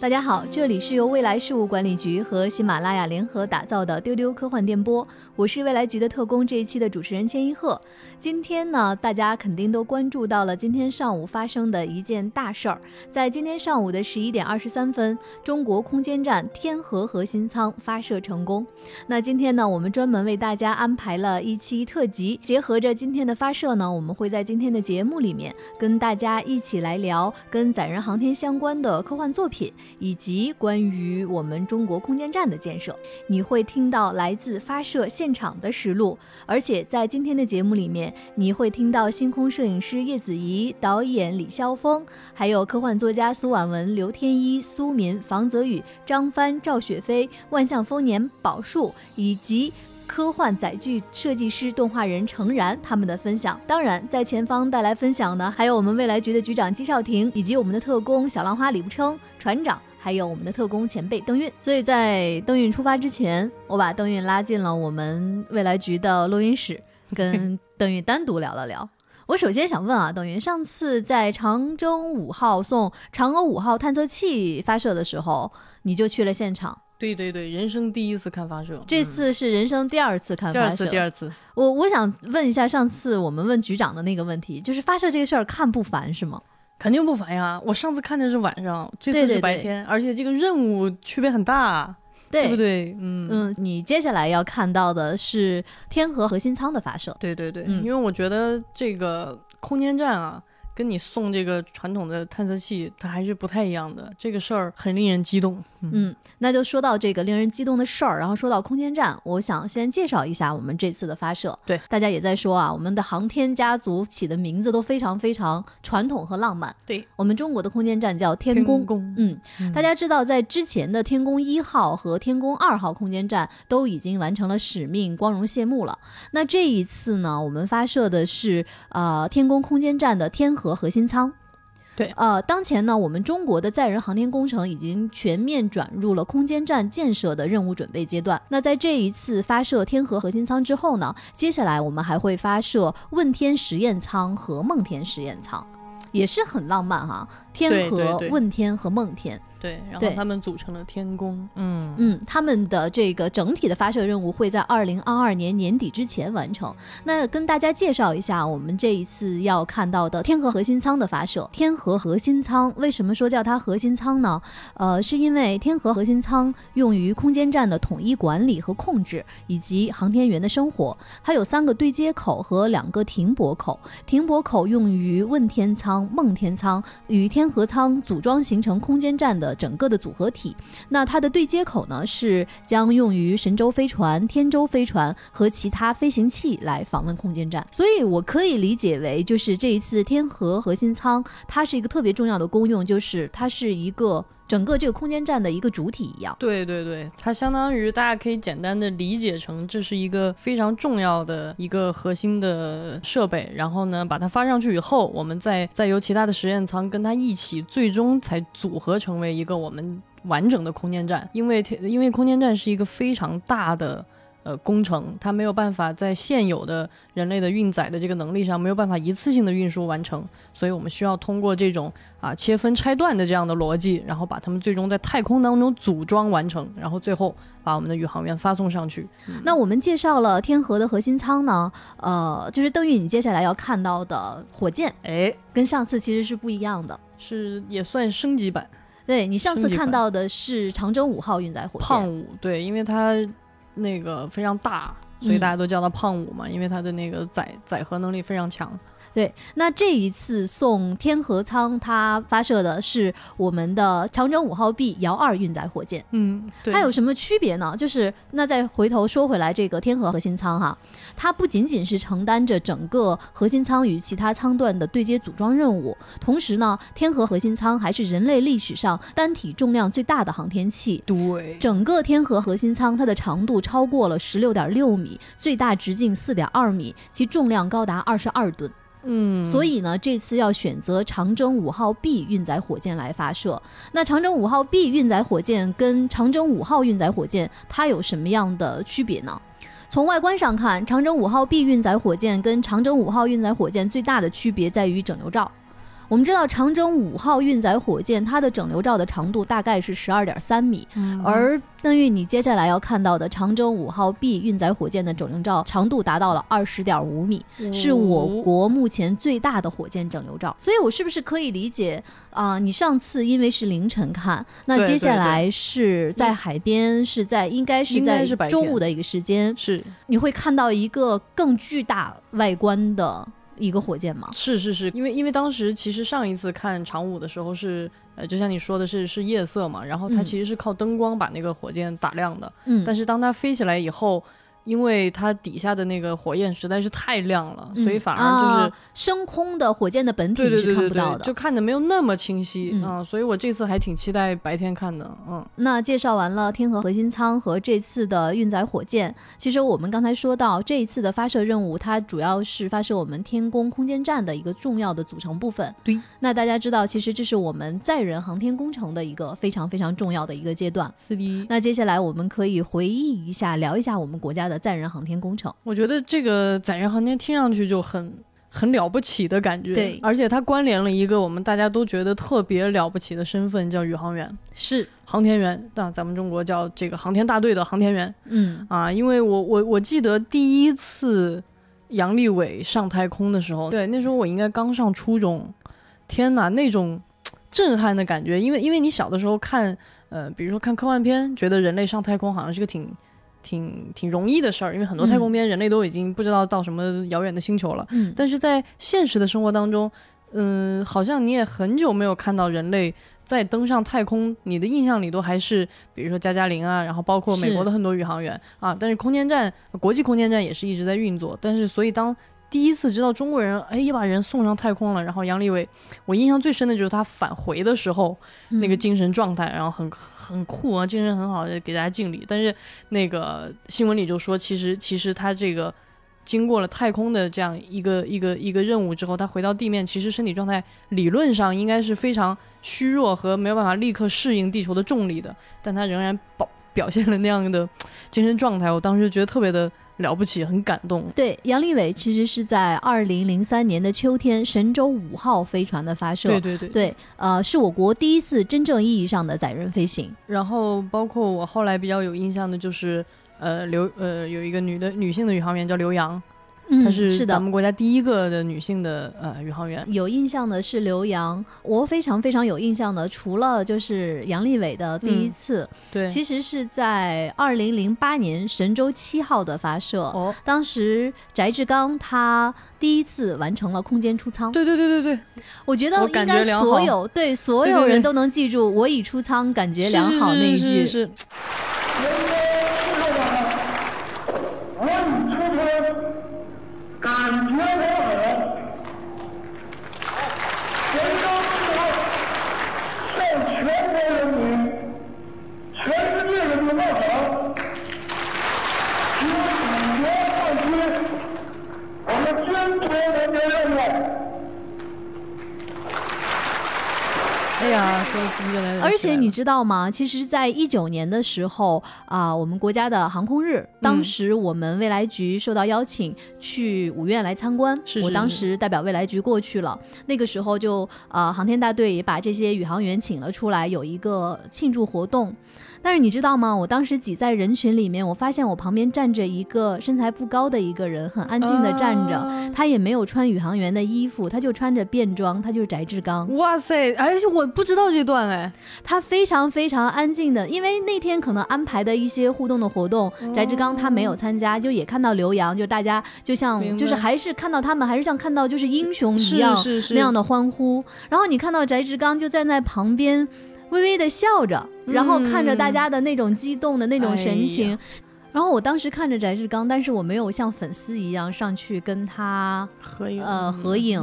大家好，这里是由未来事务管理局和喜马拉雅联合打造的丢丢科幻电波，我是未来局的特工，这一期的主持人千一鹤。今天呢，大家肯定都关注到了今天上午发生的一件大事儿，在今天上午的十一点二十三分，中国空间站天河核心舱发射成功。那今天呢，我们专门为大家安排了一期特辑，结合着今天的发射呢，我们会在今天的节目里面跟大家一起来聊跟载人航天相关的科幻作品。以及关于我们中国空间站的建设，你会听到来自发射现场的实录，而且在今天的节目里面，你会听到星空摄影师叶子怡、导演李霄峰，还有科幻作家苏婉文、刘天一、苏民、房泽宇、张帆、赵雪飞、万象丰年、宝树以及。科幻载具设计师、动画人程然他们的分享，当然在前方带来分享呢，还有我们未来局的局长姬少廷，以及我们的特工小浪花李不称、船长，还有我们的特工前辈邓运。所以在邓运出发之前，我把邓运拉进了我们未来局的录音室，跟邓运单独聊了聊。我首先想问啊，邓运，上次在长征五号送嫦娥五号探测器发射的时候，你就去了现场。对对对，人生第一次看发射，这次是人生第二次看发射。第二次，第二次。我我想问一下，上次我们问局长的那个问题，就是发射这个事儿看不烦是吗？肯定不烦呀！我上次看的是晚上，这次是白天，而且这个任务区别很大，对不对？嗯嗯，你接下来要看到的是天河核心舱的发射。对对对，因为我觉得这个空间站啊。跟你送这个传统的探测器，它还是不太一样的。这个事儿很令人激动。嗯，那就说到这个令人激动的事儿，然后说到空间站，我想先介绍一下我们这次的发射。对，大家也在说啊，我们的航天家族起的名字都非常非常传统和浪漫。对，我们中国的空间站叫天宫。嗯，大家知道，在之前的天宫一号和天宫二号空间站都已经完成了使命，光荣谢幕了。那这一次呢，我们发射的是呃天宫空间站的天河。和核心舱，对，呃，当前呢，我们中国的载人航天工程已经全面转入了空间站建设的任务准备阶段。那在这一次发射天河核心舱之后呢，接下来我们还会发射问天实验舱和梦天实验舱，也是很浪漫哈。天河、问天和梦天。对，然后他们组成了天宫。嗯嗯，他们的这个整体的发射任务会在二零二二年年底之前完成。那跟大家介绍一下，我们这一次要看到的天河核心舱的发射。天河核心舱为什么说叫它核心舱呢？呃，是因为天河核心舱用于空间站的统一管理和控制，以及航天员的生活。它有三个对接口和两个停泊口。停泊口用于问天舱、梦天舱与天河舱组装形成空间站的。整个的组合体，那它的对接口呢是将用于神舟飞船、天舟飞船和其他飞行器来访问空间站，所以我可以理解为，就是这一次天河核心舱，它是一个特别重要的功用，就是它是一个整个这个空间站的一个主体一样。对对对，它相当于大家可以简单的理解成，这是一个非常重要的一个核心的设备，然后呢，把它发上去以后，我们再再由其他的实验舱跟它一起，最终才组合成为一个我们完整的空间站。因为因为空间站是一个非常大的。呃，工程它没有办法在现有的人类的运载的这个能力上没有办法一次性的运输完成，所以我们需要通过这种啊切分拆断的这样的逻辑，然后把它们最终在太空当中组装完成，然后最后把我们的宇航员发送上去。那我们介绍了天河的核心舱呢，呃，就是邓玉，你接下来要看到的火箭，哎，跟上次其实是不一样的，是也算升级版。对你上次看到的是长征五号运载火箭，胖五，对，因为它。那个非常大，所以大家都叫他胖五嘛，因为他的那个载载荷能力非常强。对，那这一次送天河舱，它发射的是我们的长征五号 B 遥二运载火箭。嗯，它有什么区别呢？就是那再回头说回来，这个天河核心舱哈，它不仅仅是承担着整个核心舱与其他舱段的对接组装任务，同时呢，天河核心舱还是人类历史上单体重量最大的航天器。对，整个天河核心舱它的长度超过了十六点六米，最大直径四点二米，其重量高达二十二吨。嗯，所以呢，这次要选择长征五号 B 运载火箭来发射。那长征五号 B 运载火箭跟长征五号运载火箭它有什么样的区别呢？从外观上看，长征五号 B 运载火箭跟长征五号运载火箭最大的区别在于整流罩。我们知道长征五号运载火箭，它的整流罩的长度大概是十二点三米，而邓玉，你接下来要看到的长征五号 B 运载火箭的整流罩长度达到了二十点五米，是我国目前最大的火箭整流罩。所以，我是不是可以理解啊？你上次因为是凌晨看，那接下来是在海边，是在应该是在中午的一个时间，是你会看到一个更巨大外观的一个火箭吗？是是是，因为因为当时其实上一次看长五的时候是。呃，就像你说的是是夜色嘛，然后它其实是靠灯光把那个火箭打亮的。嗯，但是当它飞起来以后。因为它底下的那个火焰实在是太亮了，所以反而就是升空的火箭的本体是看不到的，就看的没有那么清晰嗯，所以我这次还挺期待白天看的。嗯，那介绍完了天河核心舱和这次的运载火箭，其实我们刚才说到这一次的发射任务，它主要是发射我们天宫空间站的一个重要的组成部分。对，那大家知道，其实这是我们载人航天工程的一个非常非常重要的一个阶段。是的。那接下来我们可以回忆一下，聊一下我们国家的。载人航天工程，我觉得这个载人航天听上去就很很了不起的感觉，对，而且它关联了一个我们大家都觉得特别了不起的身份，叫宇航员，是。航天员，那咱们中国叫这个航天大队的航天员，嗯。啊，因为我我我记得第一次杨利伟上太空的时候，对，那时候我应该刚上初中，天哪，那种震撼的感觉，因为因为你小的时候看，呃，比如说看科幻片，觉得人类上太空好像是个挺。挺挺容易的事儿，因为很多太空边人类都已经不知道到什么遥远的星球了。嗯，但是在现实的生活当中，嗯，好像你也很久没有看到人类在登上太空，你的印象里都还是比如说加加林啊，然后包括美国的很多宇航员啊。但是空间站，国际空间站也是一直在运作。但是所以当第一次知道中国人哎也把人送上太空了，然后杨利伟，我印象最深的就是他返回的时候那个精神状态，然后很很酷啊，精神很好，给大家敬礼。但是那个新闻里就说，其实其实他这个经过了太空的这样一个一个一个任务之后，他回到地面，其实身体状态理论上应该是非常虚弱和没有办法立刻适应地球的重力的，但他仍然保表现了那样的精神状态，我当时觉得特别的。了不起，很感动。对，杨利伟其实是在二零零三年的秋天，神舟五号飞船的发射。对对对，对，呃，是我国第一次真正意义上的载人飞行。然后，包括我后来比较有印象的就是，呃，刘呃有一个女的女性的宇航员叫刘洋。她是咱们国家第一个的女性的呃宇航员。有印象的是刘洋，我非常非常有印象的，除了就是杨利伟的第一次，对，其实是在二零零八年神舟七号的发射，哦，当时翟志刚他第一次完成了空间出舱。对对对对对，我觉得应该所有对所有人都能记住“我已出舱，感觉良好”那一句。是。哎而且你知道吗？其实，在一九年的时候啊，我们国家的航空日，当时我们未来局受到邀请去五院来参观，我当时代表未来局过去了。那个时候就啊，航天大队也把这些宇航员请了出来，有一个庆祝活动。但是你知道吗？我当时挤在人群里面，我发现我旁边站着一个身材不高的一个人，很安静的站着，他也没有穿宇航员的衣服，他就穿着便装，他就是翟志刚。哇塞！哎，我不知道这段哎，他非常非常安静的，因为那天可能安排的一些互动的活动，翟志刚他没有参加，就也看到刘洋，就大家就像就是还是看到他们，还是像看到就是英雄一样那样的欢呼。然后你看到翟志刚就站在旁边。微微的笑着，然后看着大家的那种激动的那种神情，然后我当时看着翟志刚，但是我没有像粉丝一样上去跟他合影，呃，合影，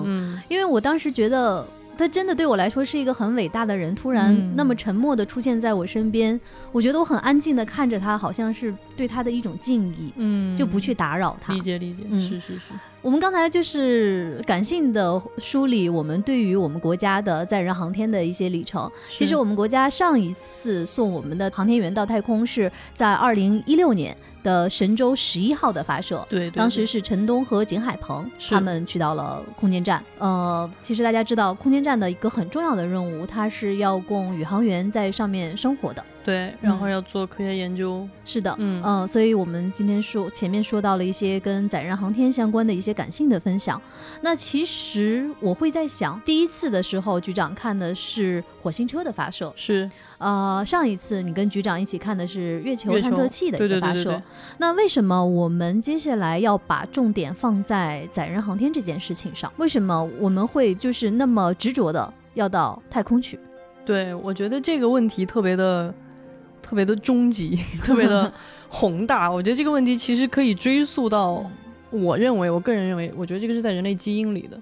因为我当时觉得他真的对我来说是一个很伟大的人，突然那么沉默的出现在我身边，我觉得我很安静的看着他，好像是对他的一种敬意，嗯，就不去打扰他。理解理解，是是是。我们刚才就是感性的梳理我们对于我们国家的载人航天的一些里程。其实我们国家上一次送我们的航天员到太空是在二零一六年。的神舟十一号的发射，对，当时是陈东和景海鹏他们去到了空间站。呃，其实大家知道，空间站的一个很重要的任务，它是要供宇航员在上面生活的。对，然后要做科学研究。是的，嗯嗯，所以我们今天说前面说到了一些跟载人航天相关的一些感性的分享。那其实我会在想，第一次的时候，局长看的是火星车的发射，是。呃，上一次你跟局长一起看的是月球探测器的一个发射。那为什么我们接下来要把重点放在载人航天这件事情上？为什么我们会就是那么执着的要到太空去？对，我觉得这个问题特别的。特别的终极，特别的宏大。我觉得这个问题其实可以追溯到，我认为，我个人认为，我觉得这个是在人类基因里的。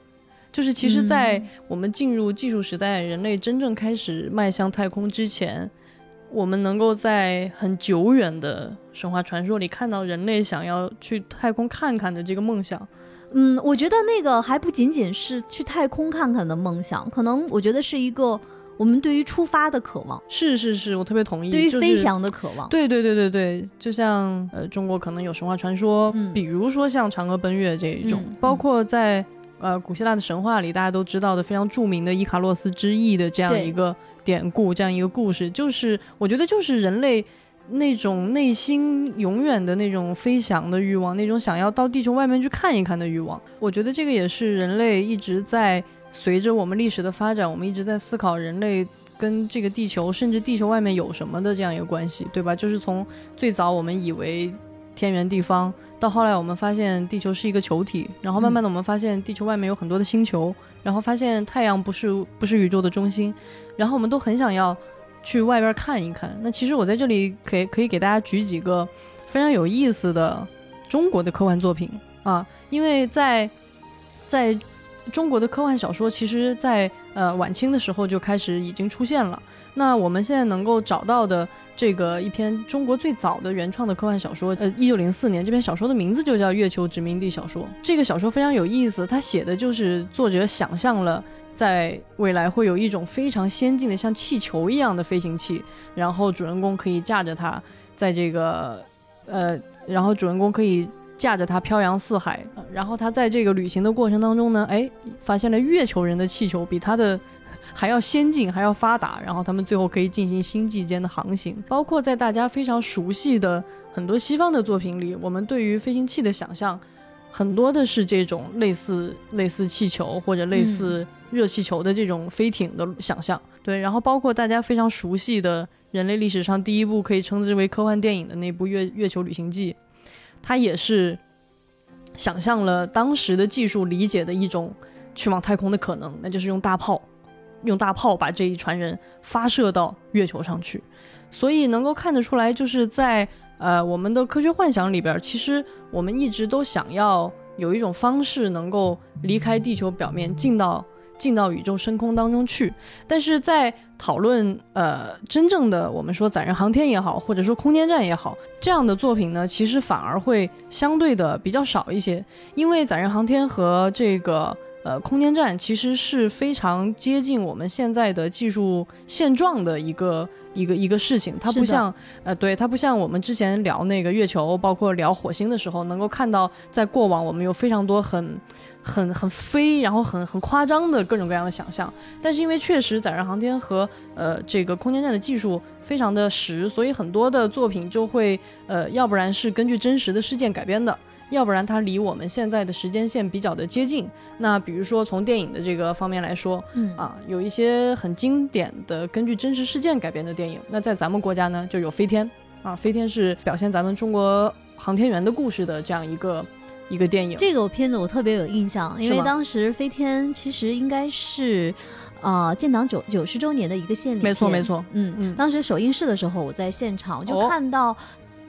就是其实，在我们进入技术时代，人类真正开始迈向太空之前，我们能够在很久远的神话传说里看到人类想要去太空看看的这个梦想。嗯，我觉得那个还不仅仅是去太空看看的梦想，可能我觉得是一个。我们对于出发的渴望，是是是，我特别同意。对于飞翔的渴望，对对对对对，就像呃，中国可能有神话传说，比如说像嫦娥奔月这一种，包括在呃古希腊的神话里，大家都知道的非常著名的伊卡洛斯之翼的这样一个典故，这样一个故事，就是我觉得就是人类那种内心永远的那种飞翔的欲望，那种想要到地球外面去看一看的欲望。我觉得这个也是人类一直在。随着我们历史的发展，我们一直在思考人类跟这个地球，甚至地球外面有什么的这样一个关系，对吧？就是从最早我们以为天圆地方，到后来我们发现地球是一个球体，然后慢慢的我们发现地球外面有很多的星球，然后发现太阳不是不是宇宙的中心，然后我们都很想要去外边看一看。那其实我在这里可以可以给大家举几个非常有意思的中国的科幻作品啊，因为在在。中国的科幻小说，其实，在呃晚清的时候就开始已经出现了。那我们现在能够找到的这个一篇中国最早的原创的科幻小说，呃，一九零四年，这篇小说的名字就叫《月球殖民地小说》。这个小说非常有意思，它写的就是作者想象了在未来会有一种非常先进的像气球一样的飞行器，然后主人公可以驾着它，在这个呃，然后主人公可以。驾着它飘扬四海，然后他在这个旅行的过程当中呢，哎，发现了月球人的气球比他的还要先进，还要发达，然后他们最后可以进行星际间的航行。包括在大家非常熟悉的很多西方的作品里，我们对于飞行器的想象，很多的是这种类似类似气球或者类似热气球的这种飞艇的想象。对，然后包括大家非常熟悉的人类历史上第一部可以称之为科幻电影的那部《月月球旅行记》。他也是想象了当时的技术理解的一种去往太空的可能，那就是用大炮，用大炮把这一船人发射到月球上去。所以能够看得出来，就是在呃我们的科学幻想里边，其实我们一直都想要有一种方式能够离开地球表面，进到。进到宇宙深空当中去，但是在讨论呃真正的我们说载人航天也好，或者说空间站也好，这样的作品呢，其实反而会相对的比较少一些，因为载人航天和这个。呃，空间站其实是非常接近我们现在的技术现状的一个一个一个事情。它不像呃，对，它不像我们之前聊那个月球，包括聊火星的时候，能够看到在过往我们有非常多很很很飞，然后很很夸张的各种各样的想象。但是因为确实载人航天和呃这个空间站的技术非常的实，所以很多的作品就会呃，要不然是根据真实的事件改编的。要不然它离我们现在的时间线比较的接近。那比如说从电影的这个方面来说，嗯啊，有一些很经典的根据真实事件改编的电影。那在咱们国家呢，就有《飞天》啊，《飞天》是表现咱们中国航天员的故事的这样一个一个电影。这个片子我特别有印象，因为当时《飞天》其实应该是，呃，建党九九十周年的一个献礼。没错没错，嗯嗯，当时首映式的时候，我在现场就看到。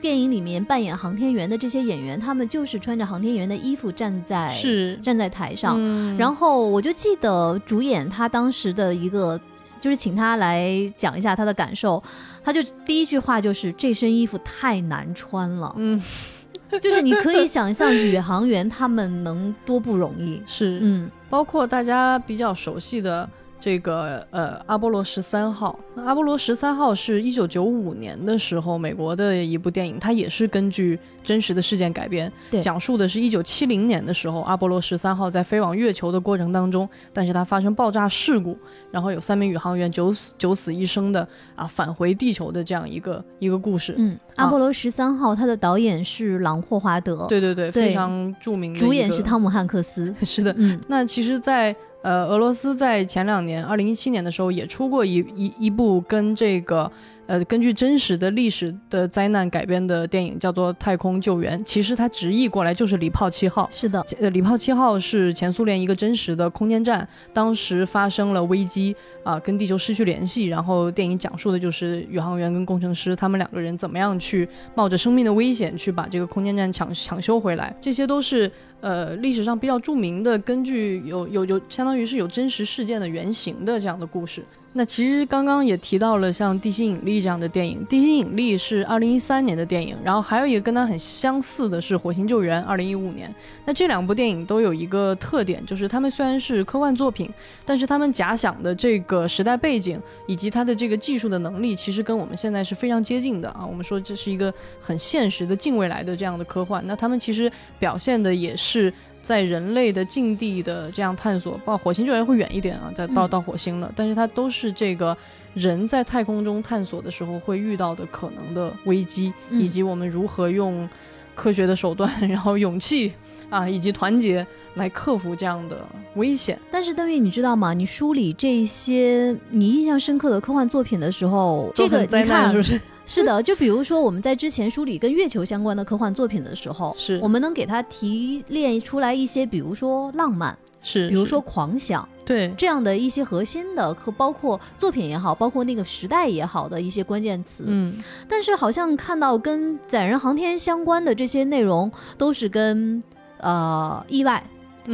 电影里面扮演航天员的这些演员，他们就是穿着航天员的衣服站在是。站在台上，然后我就记得主演他当时的一个，就是请他来讲一下他的感受，他就第一句话就是这身衣服太难穿了，嗯，就是你可以想象宇航员他们能多不容易。是，嗯，包括大家比较熟悉的。这个呃，阿波罗十三号，那阿波罗十三号是一九九五年的时候美国的一部电影，它也是根据真实的事件改编，讲述的是一九七零年的时候，阿波罗十三号在飞往月球的过程当中，但是它发生爆炸事故，然后有三名宇航员九死九死一生的啊返回地球的这样一个一个故事。嗯，阿波罗十三号，它的导演是朗霍华德，对对对，非常著名的，主演是汤姆汉克斯，是的，嗯，那其实，在呃，俄罗斯在前两年，二零一七年的时候也出过一一一部跟这个。呃，根据真实的历史的灾难改编的电影叫做《太空救援》，其实它直译过来就是“礼炮七号”。是的，呃，礼炮七号是前苏联一个真实的空间站，当时发生了危机啊，跟地球失去联系。然后电影讲述的就是宇航员跟工程师他们两个人怎么样去冒着生命的危险去把这个空间站抢抢修回来。这些都是呃历史上比较著名的，根据有有有相当于是有真实事件的原型的这样的故事。那其实刚刚也提到了像《地心引力》这样的电影，《地心引力》是二零一三年的电影，然后还有一个跟它很相似的是《火星救援》，二零一五年。那这两部电影都有一个特点，就是他们虽然是科幻作品，但是他们假想的这个时代背景以及它的这个技术的能力，其实跟我们现在是非常接近的啊。我们说这是一个很现实的近未来的这样的科幻，那他们其实表现的也是。在人类的境地的这样探索，包括火星救援会远一点啊，再到到火星了，但是它都是这个人在太空中探索的时候会遇到的可能的危机，以及我们如何用科学的手段，然后勇气啊，以及团结来克服这样的危险。但是邓玉，你知道吗？你梳理这些你印象深刻的科幻作品的时候，这个灾难是不是？是的，就比如说我们在之前梳理跟月球相关的科幻作品的时候，是我们能给它提炼出来一些，比如说浪漫，是，比如说狂想，对，这样的一些核心的和包括作品也好，包括那个时代也好的一些关键词。嗯，但是好像看到跟载人航天相关的这些内容，都是跟呃意外、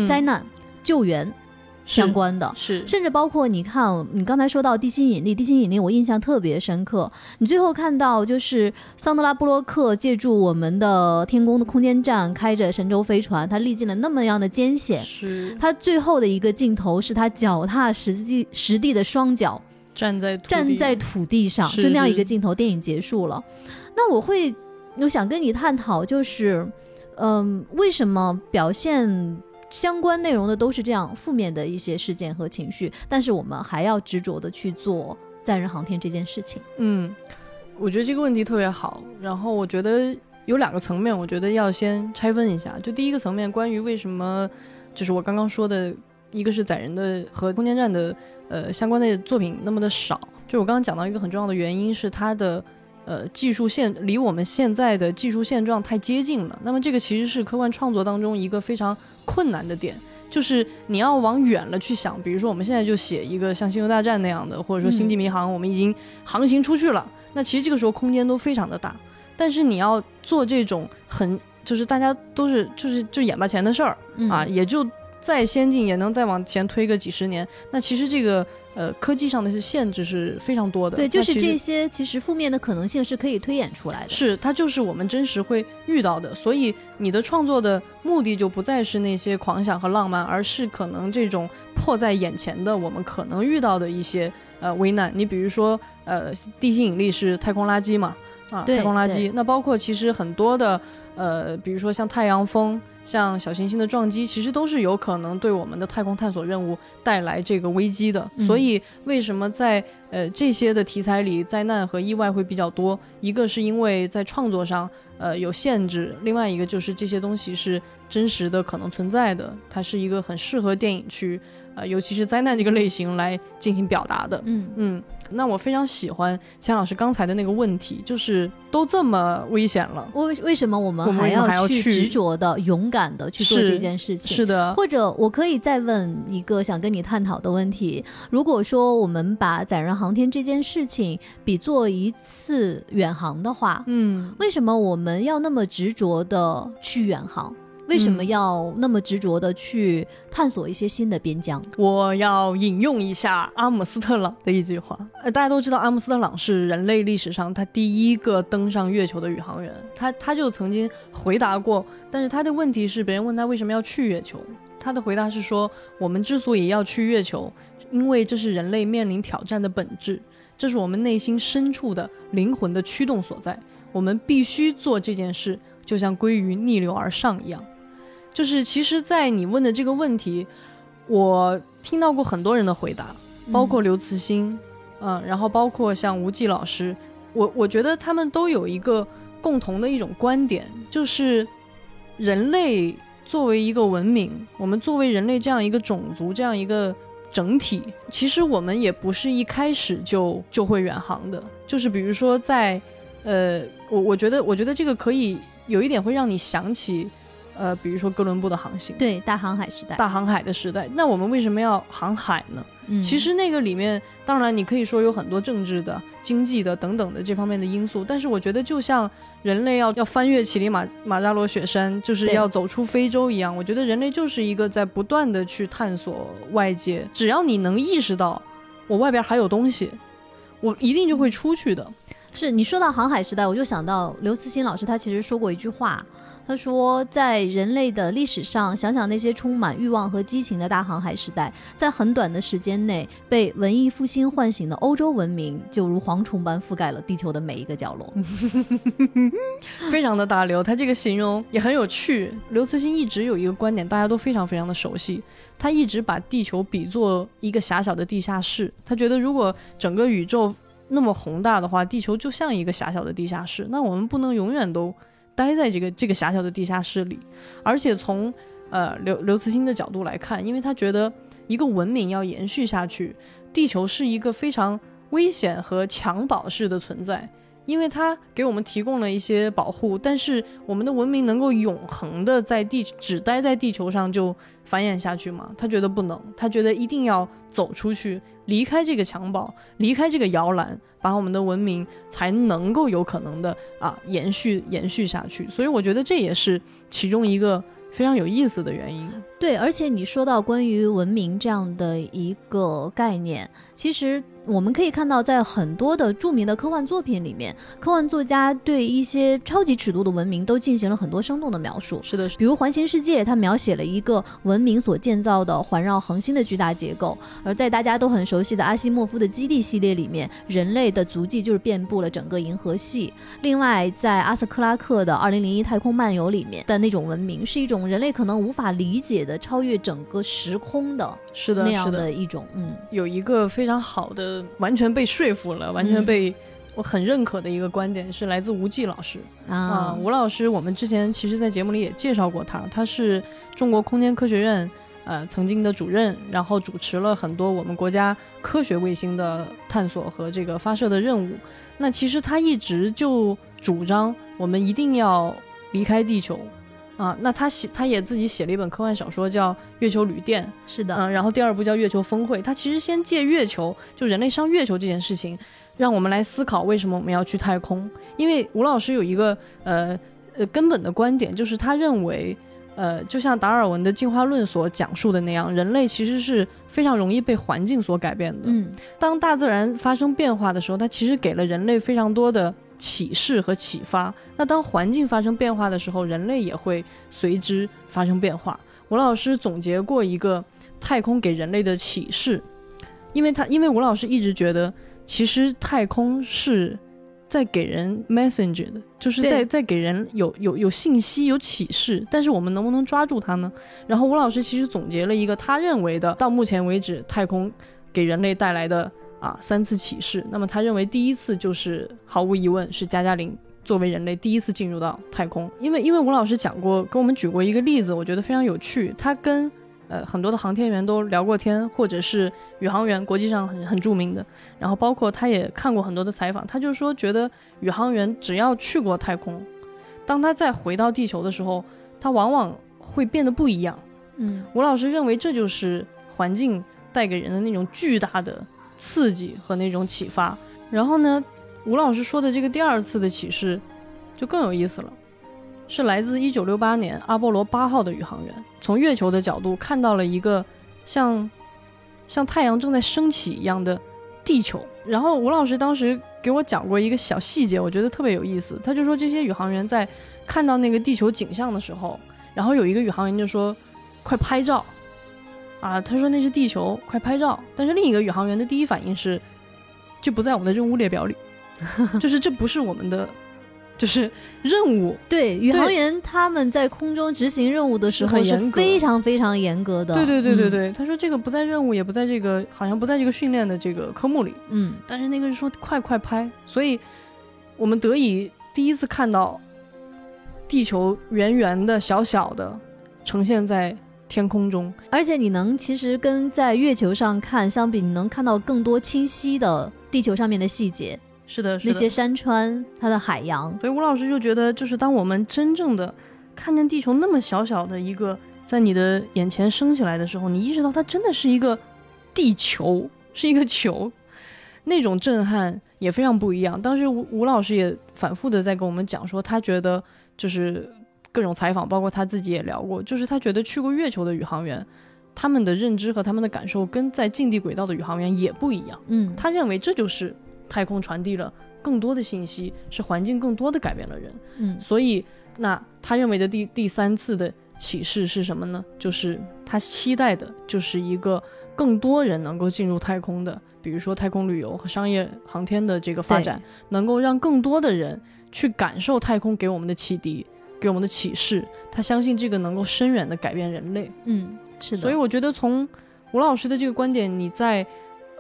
灾难、救援。相关的是，甚至包括你看，你刚才说到地心引力，地心引力我印象特别深刻。你最后看到就是桑德拉布洛克借助我们的天宫的空间站，开着神舟飞船，他历尽了那么样的艰险。是，他最后的一个镜头是他脚踏实际实地的双脚站在站在土地上，就那样一个镜头，电影结束了。那我会，我想跟你探讨，就是，嗯，为什么表现？相关内容的都是这样负面的一些事件和情绪，但是我们还要执着的去做载人航天这件事情。嗯，我觉得这个问题特别好。然后我觉得有两个层面，我觉得要先拆分一下。就第一个层面，关于为什么，就是我刚刚说的，一个是载人的和空间站的呃相关的作品那么的少。就我刚刚讲到一个很重要的原因是它的。呃，技术现离我们现在的技术现状太接近了。那么这个其实是科幻创作当中一个非常困难的点，就是你要往远了去想。比如说我们现在就写一个像《星球大战》那样的，或者说《星际迷航》，我们已经航行出去了。那其实这个时候空间都非常的大，但是你要做这种很就是大家都是就是就眼巴前的事儿啊，也就再先进也能再往前推个几十年。那其实这个。呃，科技上的一些限制是非常多的。对，就是这些，其实负面的可能性是可以推演出来的。是，它就是我们真实会遇到的。所以你的创作的目的就不再是那些狂想和浪漫，而是可能这种迫在眼前的我们可能遇到的一些呃危难。你比如说，呃，地心引力是太空垃圾嘛？啊，太空垃圾。那包括其实很多的呃，比如说像太阳风。像小行星的撞击，其实都是有可能对我们的太空探索任务带来这个危机的。所以，为什么在呃这些的题材里，灾难和意外会比较多？一个是因为在创作上呃有限制，另外一个就是这些东西是真实的可能存在的，它是一个很适合电影去呃，尤其是灾难这个类型来进行表达的。嗯嗯。那我非常喜欢钱老师刚才的那个问题，就是都这么危险了，为为什么我们还要去执着的、勇敢的去做这件事情？是的。或者我可以再问一个想跟你探讨的问题：如果说我们把载人航天这件事情比作一次远航的话，嗯，为什么我们要那么执着的去远航？为什么要那么执着的去探索一些新的边疆？我要引用一下阿姆斯特朗的一句话。呃，大家都知道阿姆斯特朗是人类历史上他第一个登上月球的宇航员，他他就曾经回答过，但是他的问题是别人问他为什么要去月球，他的回答是说我们之所以要去月球，因为这是人类面临挑战的本质，这是我们内心深处的灵魂的驱动所在，我们必须做这件事，就像鲑鱼逆流而上一样。就是其实，在你问的这个问题，我听到过很多人的回答，包括刘慈欣，嗯，然后包括像吴忌老师，我我觉得他们都有一个共同的一种观点，就是人类作为一个文明，我们作为人类这样一个种族，这样一个整体，其实我们也不是一开始就就会远航的，就是比如说在，呃，我我觉得我觉得这个可以有一点会让你想起。呃，比如说哥伦布的航行，对大航海时代，大航海的时代，那我们为什么要航海呢？嗯，其实那个里面，当然你可以说有很多政治的、经济的等等的这方面的因素，但是我觉得就像人类要要翻越乞力马马扎罗雪山，就是要走出非洲一样，我觉得人类就是一个在不断的去探索外界，只要你能意识到我外边还有东西，我一定就会出去的。是你说到航海时代，我就想到刘慈欣老师，他其实说过一句话。他说，在人类的历史上，想想那些充满欲望和激情的大航海时代，在很短的时间内被文艺复兴唤醒的欧洲文明，就如蝗虫般覆盖了地球的每一个角落，非常的大刘。他这个形容也很有趣。刘慈欣一直有一个观点，大家都非常非常的熟悉。他一直把地球比作一个狭小的地下室。他觉得，如果整个宇宙那么宏大的话，地球就像一个狭小的地下室，那我们不能永远都。待在这个这个狭小的地下室里，而且从呃刘刘慈欣的角度来看，因为他觉得一个文明要延续下去，地球是一个非常危险和襁褓式的存在，因为它给我们提供了一些保护，但是我们的文明能够永恒的在地只待在地球上就繁衍下去吗？他觉得不能，他觉得一定要走出去，离开这个襁褓，离开这个摇篮。把我们的文明才能够有可能的啊延续延续下去，所以我觉得这也是其中一个非常有意思的原因。对，而且你说到关于文明这样的一个概念，其实。我们可以看到，在很多的著名的科幻作品里面，科幻作家对一些超级尺度的文明都进行了很多生动的描述。是的，比如《环形世界》，它描写了一个文明所建造的环绕恒星的巨大结构；而在大家都很熟悉的阿西莫夫的《基地》系列里面，人类的足迹就是遍布了整个银河系。另外，在阿瑟克拉克的《2001太空漫游》里面的那种文明，是一种人类可能无法理解的、超越整个时空的，是的那样的一种。嗯，有一个非常好的。完全被说服了，完全被我很认可的一个观点是来自吴季老师啊，吴老师，我们之前其实在节目里也介绍过他，他是中国空间科学院呃曾经的主任，然后主持了很多我们国家科学卫星的探索和这个发射的任务。那其实他一直就主张我们一定要离开地球。啊，那他写，他也自己写了一本科幻小说，叫《月球旅店》。是的，嗯，然后第二部叫《月球峰会》。他其实先借月球，就人类上月球这件事情，让我们来思考为什么我们要去太空。因为吴老师有一个呃呃根本的观点，就是他认为，呃，就像达尔文的进化论所讲述的那样，人类其实是非常容易被环境所改变的。嗯，当大自然发生变化的时候，它其实给了人类非常多的。启示和启发。那当环境发生变化的时候，人类也会随之发生变化。吴老师总结过一个太空给人类的启示，因为他因为吴老师一直觉得，其实太空是在给人 message 的，就是在在给人有有有信息、有启示。但是我们能不能抓住它呢？然后吴老师其实总结了一个他认为的，到目前为止太空给人类带来的。啊，三次启示。那么他认为第一次就是毫无疑问是加加林作为人类第一次进入到太空，因为因为吴老师讲过，跟我们举过一个例子，我觉得非常有趣。他跟呃很多的航天员都聊过天，或者是宇航员，国际上很很著名的。然后包括他也看过很多的采访，他就说觉得宇航员只要去过太空，当他再回到地球的时候，他往往会变得不一样。嗯，吴老师认为这就是环境带给人的那种巨大的。刺激和那种启发，然后呢，吴老师说的这个第二次的启示就更有意思了，是来自一九六八年阿波罗八号的宇航员从月球的角度看到了一个像像太阳正在升起一样的地球。然后吴老师当时给我讲过一个小细节，我觉得特别有意思。他就说这些宇航员在看到那个地球景象的时候，然后有一个宇航员就说：“快拍照！”啊，他说那是地球，快拍照。但是另一个宇航员的第一反应是，这不在我们的任务列表里，就是这不是我们的。就是任务，对宇航员他们在空中执行任务的时候是非常非常严格的。对对对对对，他说这个不在任务，也不在这个，好像不在这个训练的这个科目里。嗯，但是那个是说快快拍，所以我们得以第一次看到地球圆圆的小小的呈现在天空中，而且你能其实跟在月球上看相比，你能看到更多清晰的地球上面的细节。是的，那些山川，它的海洋，所以吴老师就觉得，就是当我们真正的看见地球那么小小的一个在你的眼前升起来的时候，你意识到它真的是一个地球，是一个球，那种震撼也非常不一样。当时吴吴老师也反复的在跟我们讲说，他觉得就是各种采访，包括他自己也聊过，就是他觉得去过月球的宇航员，他们的认知和他们的感受跟在近地轨道的宇航员也不一样。嗯，他认为这就是。太空传递了更多的信息，是环境更多的改变了人。嗯，所以那他认为的第第三次的启示是什么呢？就是他期待的就是一个更多人能够进入太空的，比如说太空旅游和商业航天的这个发展，能够让更多的人去感受太空给我们的启迪，给我们的启示。他相信这个能够深远的改变人类。嗯，是的。所以我觉得从吴老师的这个观点，你在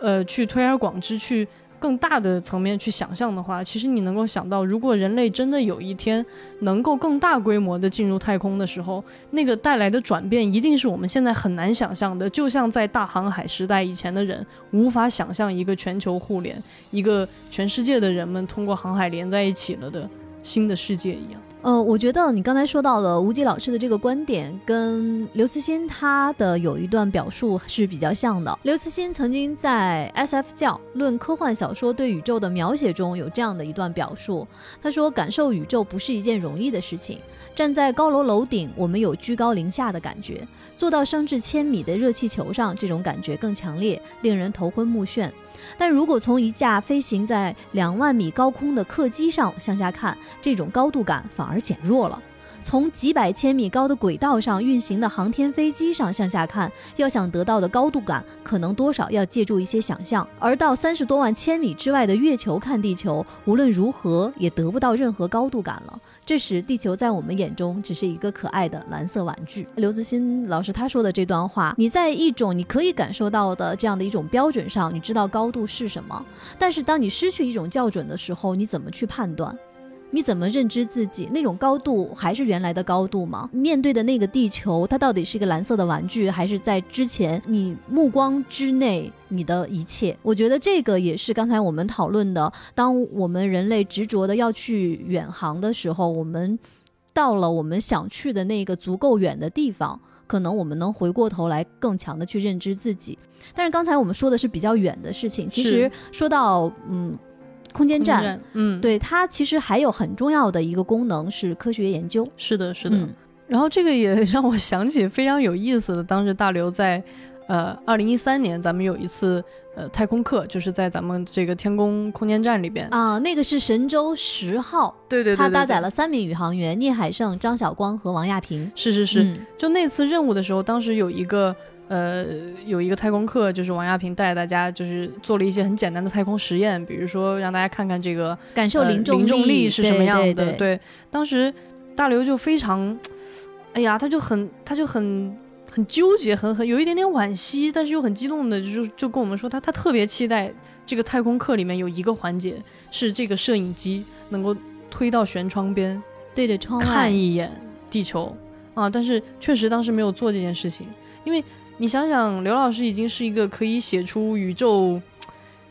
呃去推而广之去。更大的层面去想象的话，其实你能够想到，如果人类真的有一天能够更大规模的进入太空的时候，那个带来的转变一定是我们现在很难想象的。就像在大航海时代以前的人无法想象一个全球互联，一个全世界的人们通过航海连在一起了的新的世界一样。呃，我觉得你刚才说到的吴极老师的这个观点，跟刘慈欣他的有一段表述是比较像的。刘慈欣曾经在《S.F. 教论科幻小说对宇宙的描写》中有这样的一段表述，他说：“感受宇宙不是一件容易的事情。站在高楼楼顶，我们有居高临下的感觉；坐到升至千米的热气球上，这种感觉更强烈，令人头昏目眩。”但如果从一架飞行在两万米高空的客机上向下看，这种高度感反而减弱了。从几百千米高的轨道上运行的航天飞机上向下看，要想得到的高度感，可能多少要借助一些想象；而到三十多万千米之外的月球看地球，无论如何也得不到任何高度感了。这时，地球在我们眼中只是一个可爱的蓝色玩具。刘慈欣老师他说的这段话，你在一种你可以感受到的这样的一种标准上，你知道高度是什么。但是当你失去一种校准的时候，你怎么去判断？你怎么认知自己？那种高度还是原来的高度吗？面对的那个地球，它到底是一个蓝色的玩具，还是在之前你目光之内你的一切？我觉得这个也是刚才我们讨论的。当我们人类执着的要去远航的时候，我们到了我们想去的那个足够远的地方，可能我们能回过头来更强的去认知自己。但是刚才我们说的是比较远的事情，其实说到嗯。空间站，嗯，对它其实还有很重要的一个功能是科学研究。是的，是的。然后这个也让我想起非常有意思的，当时大刘在，呃，二零一三年咱们有一次呃太空课，就是在咱们这个天宫空间站里边啊，那个是神舟十号，对对对，它搭载了三名宇航员聂海胜、张晓光和王亚平。是是是，就那次任务的时候，当时有一个。呃，有一个太空课，就是王亚平带着大家，就是做了一些很简单的太空实验，比如说让大家看看这个感受零重力是什么样的。对，当时大刘就非常，哎呀，他就很，他就很很纠结，很很有一点点惋惜，但是又很激动的，就就跟我们说，他他特别期待这个太空课里面有一个环节是这个摄影机能够推到舷窗边，对着窗看一眼地球啊，但是确实当时没有做这件事情，因为。你想想，刘老师已经是一个可以写出宇宙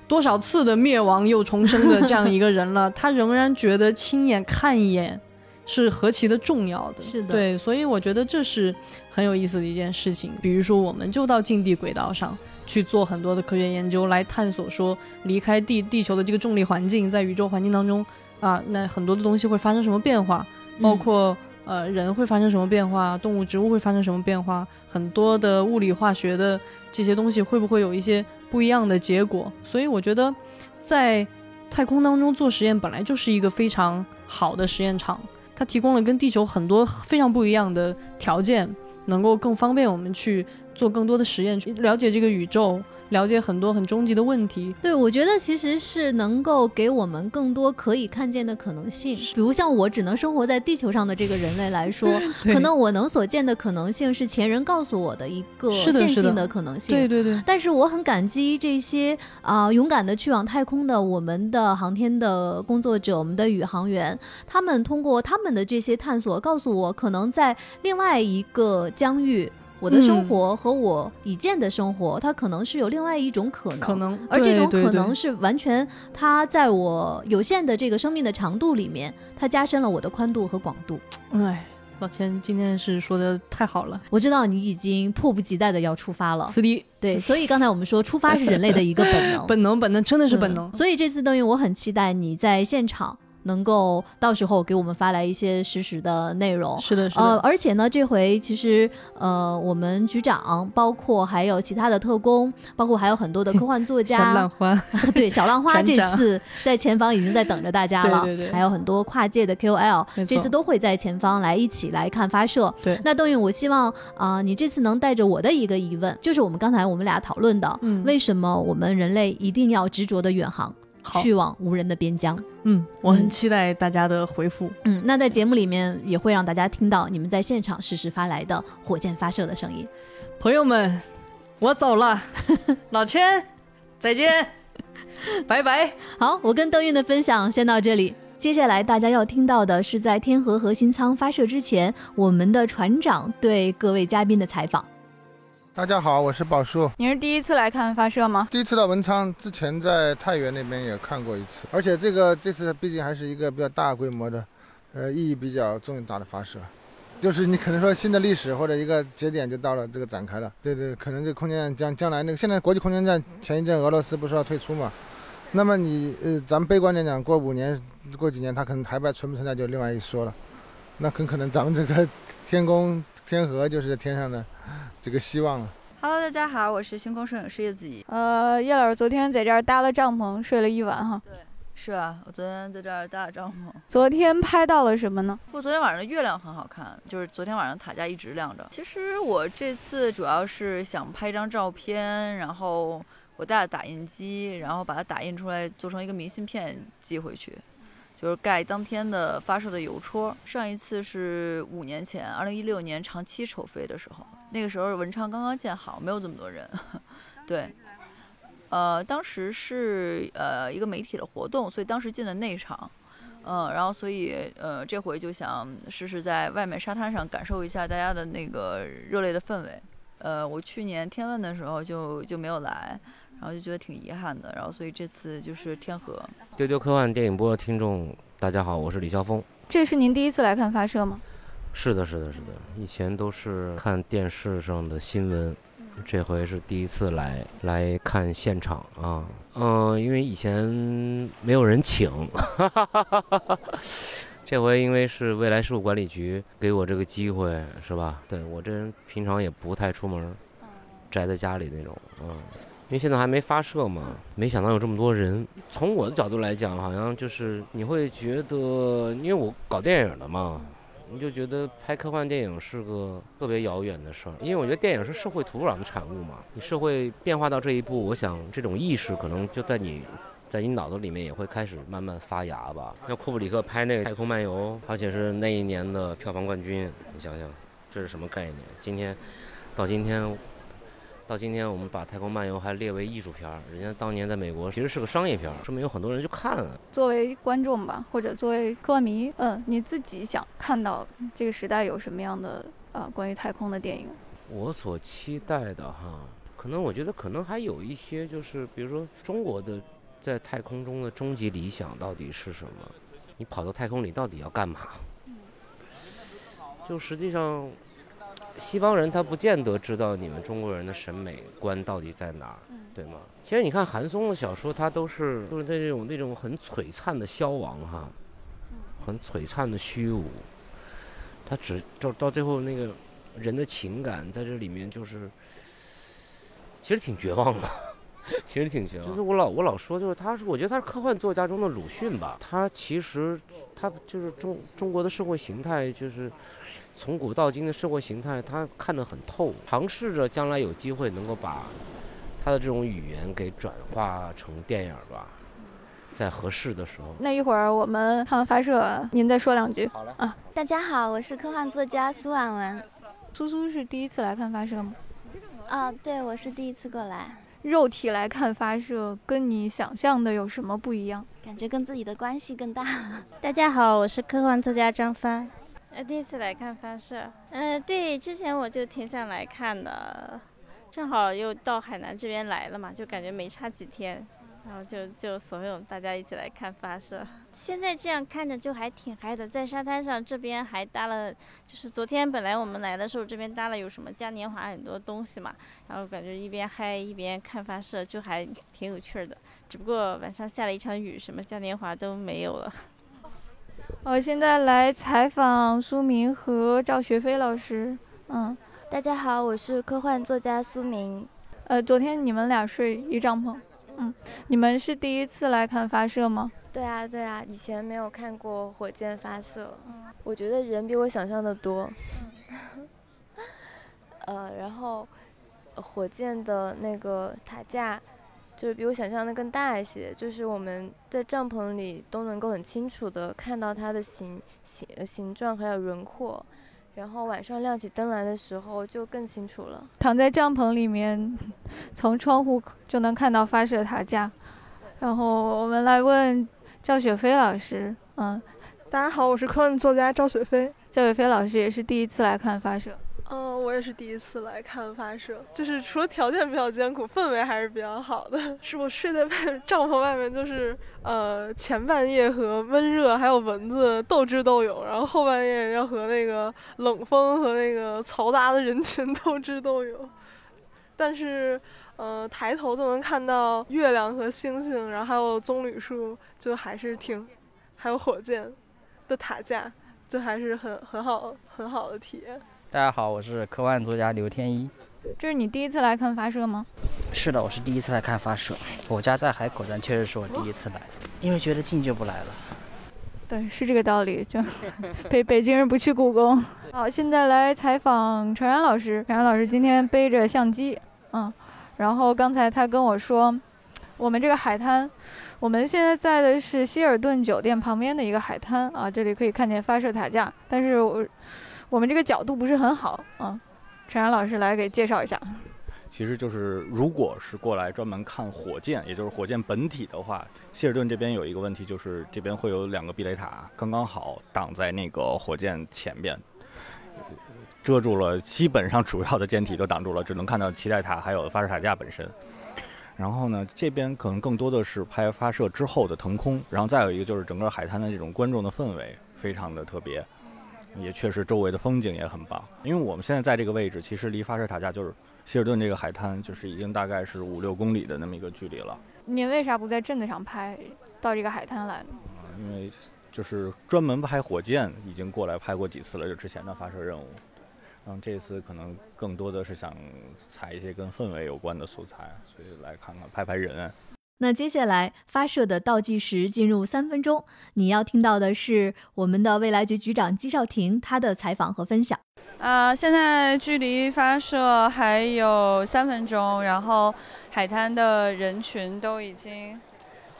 多少次的灭亡又重生的这样一个人了，他仍然觉得亲眼看一眼是何其的重要的。是的，对，所以我觉得这是很有意思的一件事情。比如说，我们就到近地轨道上去做很多的科学研究，来探索说离开地地球的这个重力环境，在宇宙环境当中啊，那很多的东西会发生什么变化，包括。呃，人会发生什么变化，动物、植物会发生什么变化，很多的物理化学的这些东西会不会有一些不一样的结果？所以我觉得，在太空当中做实验本来就是一个非常好的实验场，它提供了跟地球很多非常不一样的条件，能够更方便我们去做更多的实验，去了解这个宇宙。了解很多很终极的问题，对我觉得其实是能够给我们更多可以看见的可能性。比如像我只能生活在地球上的这个人类来说，可能我能所见的可能性是前人告诉我的一个线性的可能性。对对对。但是我很感激这些啊勇敢的去往太空的我们的航天的工作者，我们的宇航员，他们通过他们的这些探索，告诉我可能在另外一个疆域。我的生活和我已见的生活，它可能是有另外一种可能，可能，而这种可能是完全它在我有限的这个生命的长度里面，它加深了我的宽度和广度。哎，老千今天是说的太好了，我知道你已经迫不及待的要出发了。斯迪，对，所以刚才我们说出发是人类的一个本能，本能，本能，真的是本能。所以这次邓云，我很期待你在现场。能够到时候给我们发来一些实时的内容，是的，是的。呃，而且呢，这回其实呃，我们局长，包括还有其他的特工，包括还有很多的科幻作家，小浪花，对，小浪花这次在前方已经在等着大家了，对对对。还有很多跨界的 KOL，这次都会在前方来一起来看发射。对。那邓颖，我希望啊，你这次能带着我的一个疑问，就是我们刚才我们俩讨论的，嗯，为什么我们人类一定要执着的远航？去往无人的边疆，嗯，我很期待大家的回复，嗯，那在节目里面也会让大家听到你们在现场实时发来的火箭发射的声音。朋友们，我走了，老千，再见，拜拜。好，我跟邓运的分享先到这里，接下来大家要听到的是在天河核心舱发射之前，我们的船长对各位嘉宾的采访。大家好，我是宝叔。你是第一次来看发射吗？第一次到文昌，之前在太原那边也看过一次。而且这个这次毕竟还是一个比较大规模的，呃，意义比较重大的发射，就是你可能说新的历史或者一个节点就到了这个展开了。对对，可能这空间站将将来那个现在国际空间站前一阵俄罗斯不是要退出嘛？那么你呃，咱们悲观点讲，过五年过几年，它可能还不存不存在就另外一说了。那很可能咱们这个天宫天河就是天上的。这个希望了。Hello，大家好，我是星空摄影师叶子怡。呃，叶老师昨天在这儿搭了帐篷，睡了一晚哈。对，是啊，我昨天在这儿搭了帐篷。昨天拍到了什么呢？我昨天晚上的月亮很好看，就是昨天晚上塔架一直亮着。其实我这次主要是想拍一张照片，然后我带了打印机，然后把它打印出来，做成一个明信片寄回去。就是盖当天的发射的邮戳。上一次是五年前，二零一六年长期筹飞的时候，那个时候文昌刚刚建好，没有这么多人。对，呃，当时是呃一个媒体的活动，所以当时进了内场。嗯，然后所以呃这回就想试试在外面沙滩上感受一下大家的那个热烈的氛围。呃，我去年天问的时候就就没有来。然后就觉得挺遗憾的，然后所以这次就是天河。丢丢科幻电影播的听众，大家好，我是李霄峰。这是您第一次来看发射吗？是的，是的，是的，以前都是看电视上的新闻，这回是第一次来来看现场啊。嗯，因为以前没有人请，这回因为是未来事务管理局给我这个机会，是吧？对我这人平常也不太出门，宅在家里那种，嗯。因为现在还没发射嘛，没想到有这么多人。从我的角度来讲，好像就是你会觉得，因为我搞电影的嘛，你就觉得拍科幻电影是个特别遥远的事儿。因为我觉得电影是社会土壤的产物嘛，你社会变化到这一步，我想这种意识可能就在你，在你脑子里面也会开始慢慢发芽吧。像库布里克拍那个《太空漫游》，而且是那一年的票房冠军，你想想这是什么概念？今天到今天。到今天，我们把《太空漫游》还列为艺术片儿，人家当年在美国其实是个商业片儿，说明有很多人去看了。作为观众吧，或者作为科幻迷，嗯，你自己想看到这个时代有什么样的啊关于太空的电影？我所期待的哈，可能我觉得可能还有一些，就是比如说中国的在太空中的终极理想到底是什么？你跑到太空里到底要干嘛？就实际上。西方人他不见得知道你们中国人的审美观到底在哪儿，对吗？其实你看韩松的小说，他都是都是那种那种很璀璨的消亡哈，很璀璨的虚无，他只到到最后那个人的情感在这里面就是，其实挺绝望的。其实挺绝望，就是我老我老说，就是他是，我觉得他是科幻作家中的鲁迅吧。他其实他就是中中国的社会形态，就是从古到今的社会形态，他看得很透，尝试着将来有机会能够把他的这种语言给转化成电影吧，在合适的时候。那一会儿我们看完发射，您再说两句。好嘞。啊，大家好，我是科幻作家苏婉文。苏苏是第一次来看发射吗？啊，对，我是第一次过来。肉体来看发射，跟你想象的有什么不一样？感觉跟自己的关系更大了。大家好，我是科幻作家张帆，呃，第一次来看发射。嗯、对，之前我就挺想来看的，正好又到海南这边来了嘛，就感觉没差几天，然后就就怂恿大家一起来看发射。现在这样看着就还挺嗨的，在沙滩上这边还搭了，就是昨天本来我们来的时候这边搭了有什么嘉年华很多东西嘛，然后感觉一边嗨一边看发射，就还挺有趣的。只不过晚上下了一场雨，什么嘉年华都没有了。我现在来采访苏明和赵学飞老师。嗯，大家好，我是科幻作家苏明。呃，昨天你们俩睡一帐篷。嗯，你们是第一次来看发射吗？对啊，对啊，以前没有看过火箭发射，我觉得人比我想象的多。呃，然后火箭的那个塔架，就是比我想象的更大一些，就是我们在帐篷里都能够很清楚的看到它的形形形状还有轮廓。然后晚上亮起灯来的时候就更清楚了。躺在帐篷里面，从窗户就能看到发射塔架。然后我们来问赵雪飞老师，嗯，大家好，我是科幻作家赵雪飞。赵雪飞老师也是第一次来看发射。嗯，我也是第一次来看发射，就是除了条件比较艰苦，氛围还是比较好的。是我睡在外帐篷外面，就是呃前半夜和闷热还有蚊子斗智斗勇，然后后半夜要和那个冷风和那个嘈杂的人群 斗智斗勇。但是呃抬头就能看到月亮和星星，然后还有棕榈树，就还是挺，还有火箭的塔架，就还是很很好很好的体验。大家好，我是科幻作家刘天一。这是你第一次来看发射吗？是的，我是第一次来看发射。我家在海口，但确实是我第一次来，因为觉得近就不来了。对，是这个道理。就 北北京人不去故宫。好，现在来采访陈然老师。陈然老师今天背着相机，嗯，然后刚才他跟我说，我们这个海滩，我们现在在的是希尔顿酒店旁边的一个海滩啊，这里可以看见发射塔架，但是我。我们这个角度不是很好啊，陈然老师来给介绍一下。其实就是，如果是过来专门看火箭，也就是火箭本体的话，希尔顿这边有一个问题，就是这边会有两个避雷塔，刚刚好挡在那个火箭前边，遮住了基本上主要的舰体都挡住了，只能看到期待塔还有发射塔架本身。然后呢，这边可能更多的是拍发射之后的腾空，然后再有一个就是整个海滩的这种观众的氛围非常的特别。也确实，周围的风景也很棒。因为我们现在在这个位置，其实离发射塔架就是希尔顿这个海滩，就是已经大概是五六公里的那么一个距离了。您为啥不在镇子上拍，到这个海滩来呢？因为就是专门拍火箭，已经过来拍过几次了，就之前的发射任务。然后这次可能更多的是想采一些跟氛围有关的素材，所以来看看拍拍人。那接下来发射的倒计时进入三分钟，你要听到的是我们的未来局局长姬少廷他的采访和分享。呃，现在距离发射还有三分钟，然后海滩的人群都已经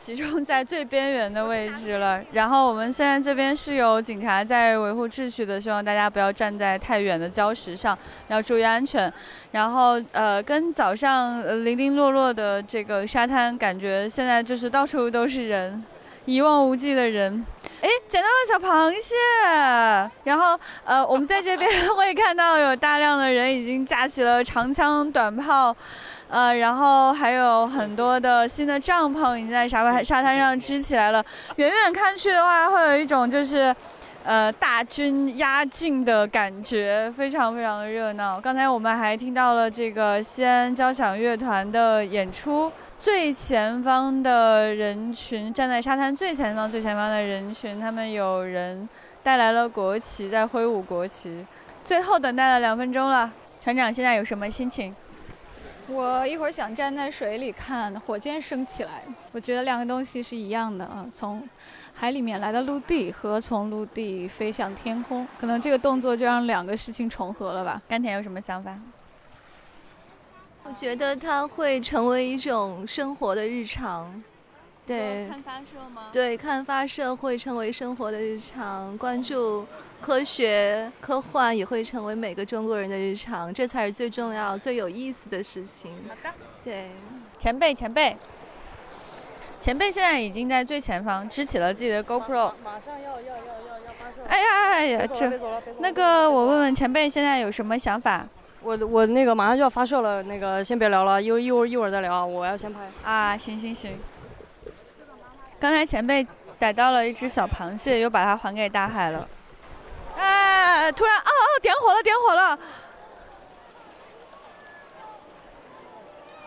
集中在最边缘的位置了。然后我们现在这边是有警察在维护秩序的，希望大家不要站在太远的礁石上，要注意安全。然后呃，跟早上零零落落的这个沙滩，感觉现在就是到处都是人，一望无际的人。哎，捡到了小螃蟹，然后呃，我们在这边会看到有大量的人已经架起了长枪短炮。呃，然后还有很多的新的帐篷已经在沙沙滩上支起来了。远远看去的话，会有一种就是，呃，大军压境的感觉，非常非常的热闹。刚才我们还听到了这个西安交响乐团的演出。最前方的人群站在沙滩最前方、最前方的人群，他们有人带来了国旗，在挥舞国旗。最后等待了两分钟了，船长现在有什么心情？我一会儿想站在水里看火箭升起来，我觉得两个东西是一样的啊，从海里面来到陆地和从陆地飞向天空，可能这个动作就让两个事情重合了吧。甘甜有什么想法？我觉得它会成为一种生活的日常。对，看发射吗？对，看发射会成为生活的日常，关注科学科幻也会成为每个中国人的日常，这才是最重要、最有意思的事情。好的，对，前辈，前辈，前辈现在已经在最前方支起了自己的 GoPro，马上要要要要要发射。哎呀哎呀，这那个我问问前辈现在有什么想法？我我那个马上就要发射了，那个先别聊了，一一会儿一会儿再聊，我要先拍。啊，行行行。刚才前辈逮到了一只小螃蟹，又把它还给大海了。哎，突然，哦哦，点火了，点火了！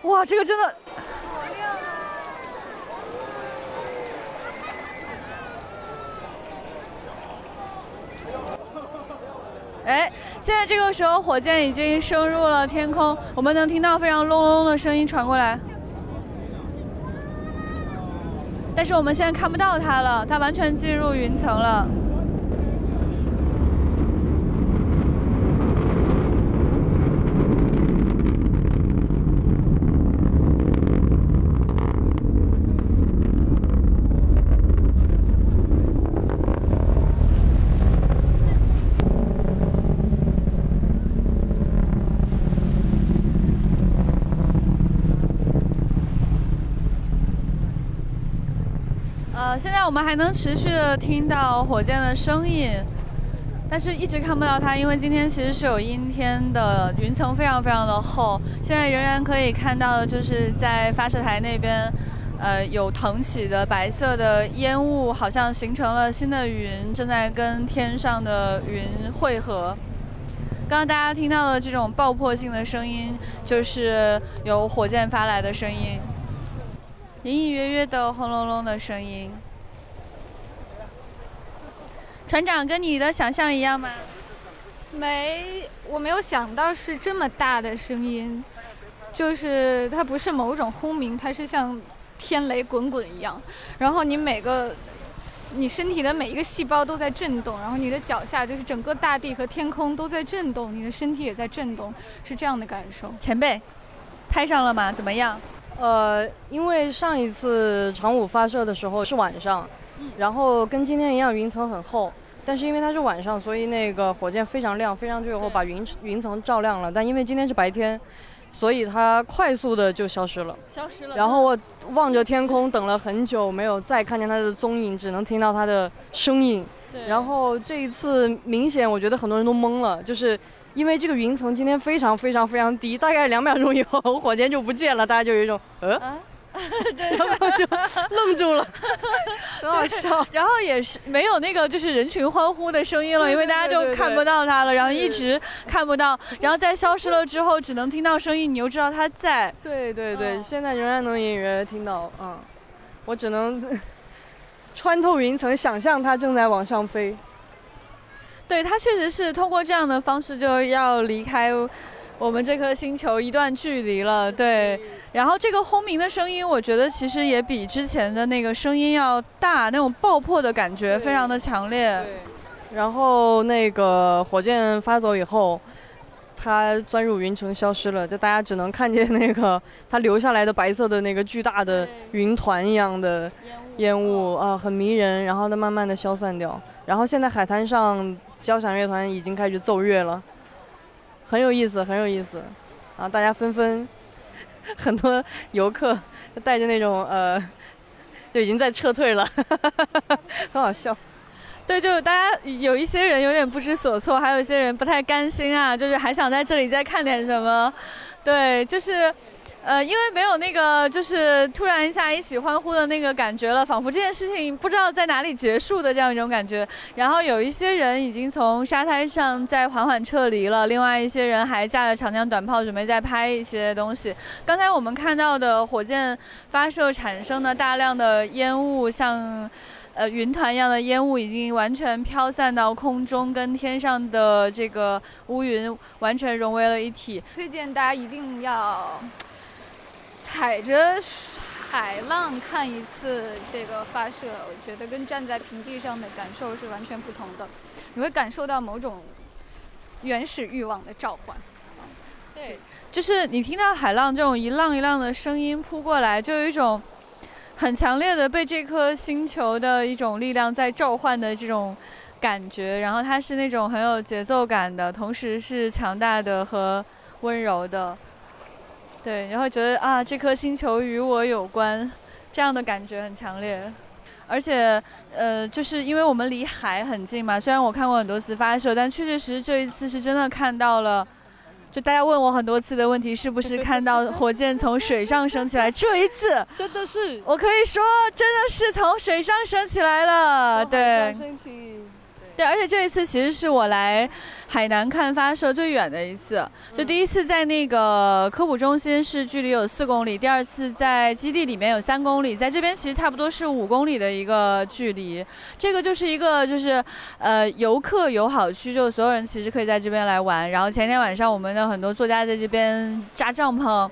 哇，这个真的，哎，现在这个时候火箭已经升入了天空，我们能听到非常隆隆的声音传过来。但是我们现在看不到它了，它完全进入云层了。我们还能持续的听到火箭的声音，但是一直看不到它，因为今天其实是有阴天的，云层非常非常的厚。现在仍然可以看到就是在发射台那边，呃，有腾起的白色的烟雾，好像形成了新的云，正在跟天上的云汇合。刚刚大家听到的这种爆破性的声音，就是由火箭发来的声音。隐隐约约的轰隆隆的声音，船长跟你的想象一样吗？没，我没有想到是这么大的声音，就是它不是某种轰鸣，它是像天雷滚滚一样，然后你每个你身体的每一个细胞都在震动，然后你的脚下就是整个大地和天空都在震动，你的身体也在震动，是这样的感受。前辈，拍上了吗？怎么样？呃，因为上一次长五发射的时候是晚上，然后跟今天一样，云层很厚。但是因为它是晚上，所以那个火箭非常亮，飞上去以后把云云层照亮了。但因为今天是白天，所以它快速的就消失了。消失了。然后我望着天空，等了很久，没有再看见它的踪影，只能听到它的声音。然后这一次明显，我觉得很多人都懵了，就是。因为这个云层今天非常非常非常低，大概两秒钟以后火箭就不见了，大家就有一种呃，然后就愣住了，很好笑。然后也是没有那个就是人群欢呼的声音了，因为大家就看不到他了，然后一直看不到，然后在消失了之后只能听到声音，你又知道他在。对对对，现在仍然能隐约听到，嗯，我只能 穿透云层，想象他正在往上飞。对，他确实是通过这样的方式就要离开我们这颗星球一段距离了。对，然后这个轰鸣的声音，我觉得其实也比之前的那个声音要大，那种爆破的感觉非常的强烈。然后那个火箭发走以后，它钻入云层消失了，就大家只能看见那个它留下来的白色的那个巨大的云团一样的烟雾啊，很迷人。然后它慢慢的消散掉。然后现在海滩上。交响乐团已经开始奏乐了，很有意思，很有意思，啊，大家纷纷，很多游客带着那种呃，就已经在撤退了，很好笑。对，就大家有一些人有点不知所措，还有一些人不太甘心啊，就是还想在这里再看点什么。对，就是。呃，因为没有那个，就是突然一下一起欢呼的那个感觉了，仿佛这件事情不知道在哪里结束的这样一种感觉。然后有一些人已经从沙滩上在缓缓撤离了，另外一些人还架着长枪短炮准备再拍一些东西。刚才我们看到的火箭发射产生的大量的烟雾，像呃云团一样的烟雾已经完全飘散到空中，跟天上的这个乌云完全融为了一体。推荐大家一定要踩着海浪看一次这个发射，我觉得跟站在平地上的感受是完全不同的，你会感受到某种原始欲望的召唤。对，就是你听到海浪这种一浪一浪的声音扑过来，就有一种很强烈的被这颗星球的一种力量在召唤的这种感觉。然后它是那种很有节奏感的，同时是强大的和温柔的。对，然后觉得啊，这颗星球与我有关，这样的感觉很强烈。而且，呃，就是因为我们离海很近嘛，虽然我看过很多次发射，但确确实实这一次是真的看到了。就大家问我很多次的问题，是不是看到火箭从水上升起来？这一次 真的是，我可以说真的是从水上升起来了。对。对，而且这一次其实是我来海南看发射最远的一次。就第一次在那个科普中心是距离有四公里，第二次在基地里面有三公里，在这边其实差不多是五公里的一个距离。这个就是一个就是呃游客友好区，就所有人其实可以在这边来玩。然后前天晚上我们的很多作家在这边扎帐篷。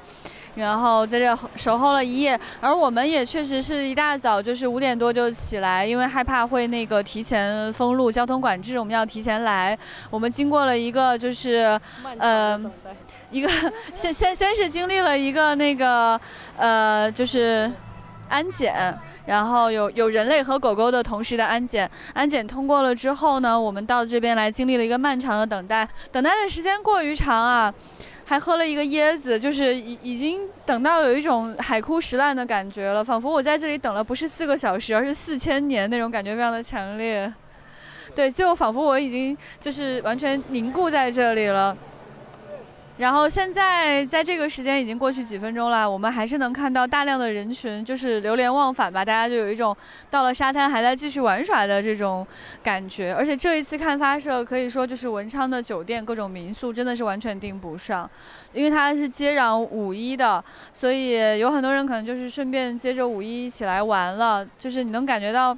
然后在这守候了一夜，而我们也确实是一大早就是五点多就起来，因为害怕会那个提前封路、交通管制，我们要提前来。我们经过了一个就是呃一个先先先是经历了一个那个呃就是安检，然后有有人类和狗狗的同时的安检，安检通过了之后呢，我们到这边来经历了一个漫长的等待，等待的时间过于长啊。还喝了一个椰子，就是已已经等到有一种海枯石烂的感觉了，仿佛我在这里等了不是四个小时，而是四千年那种感觉非常的强烈。对，就仿佛我已经就是完全凝固在这里了。然后现在在这个时间已经过去几分钟了，我们还是能看到大量的人群，就是流连忘返吧。大家就有一种到了沙滩还在继续玩耍的这种感觉。而且这一次看发射，可以说就是文昌的酒店、各种民宿真的是完全订不上，因为它是接壤五一的，所以有很多人可能就是顺便接着五一一起来玩了。就是你能感觉到。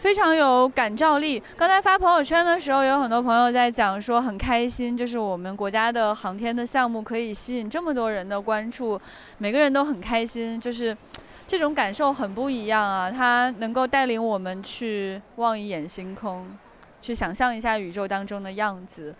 非常有感召力。刚才发朋友圈的时候，有很多朋友在讲说很开心，就是我们国家的航天的项目可以吸引这么多人的关注，每个人都很开心，就是这种感受很不一样啊！它能够带领我们去望一眼星空，去想象一下宇宙当中的样子，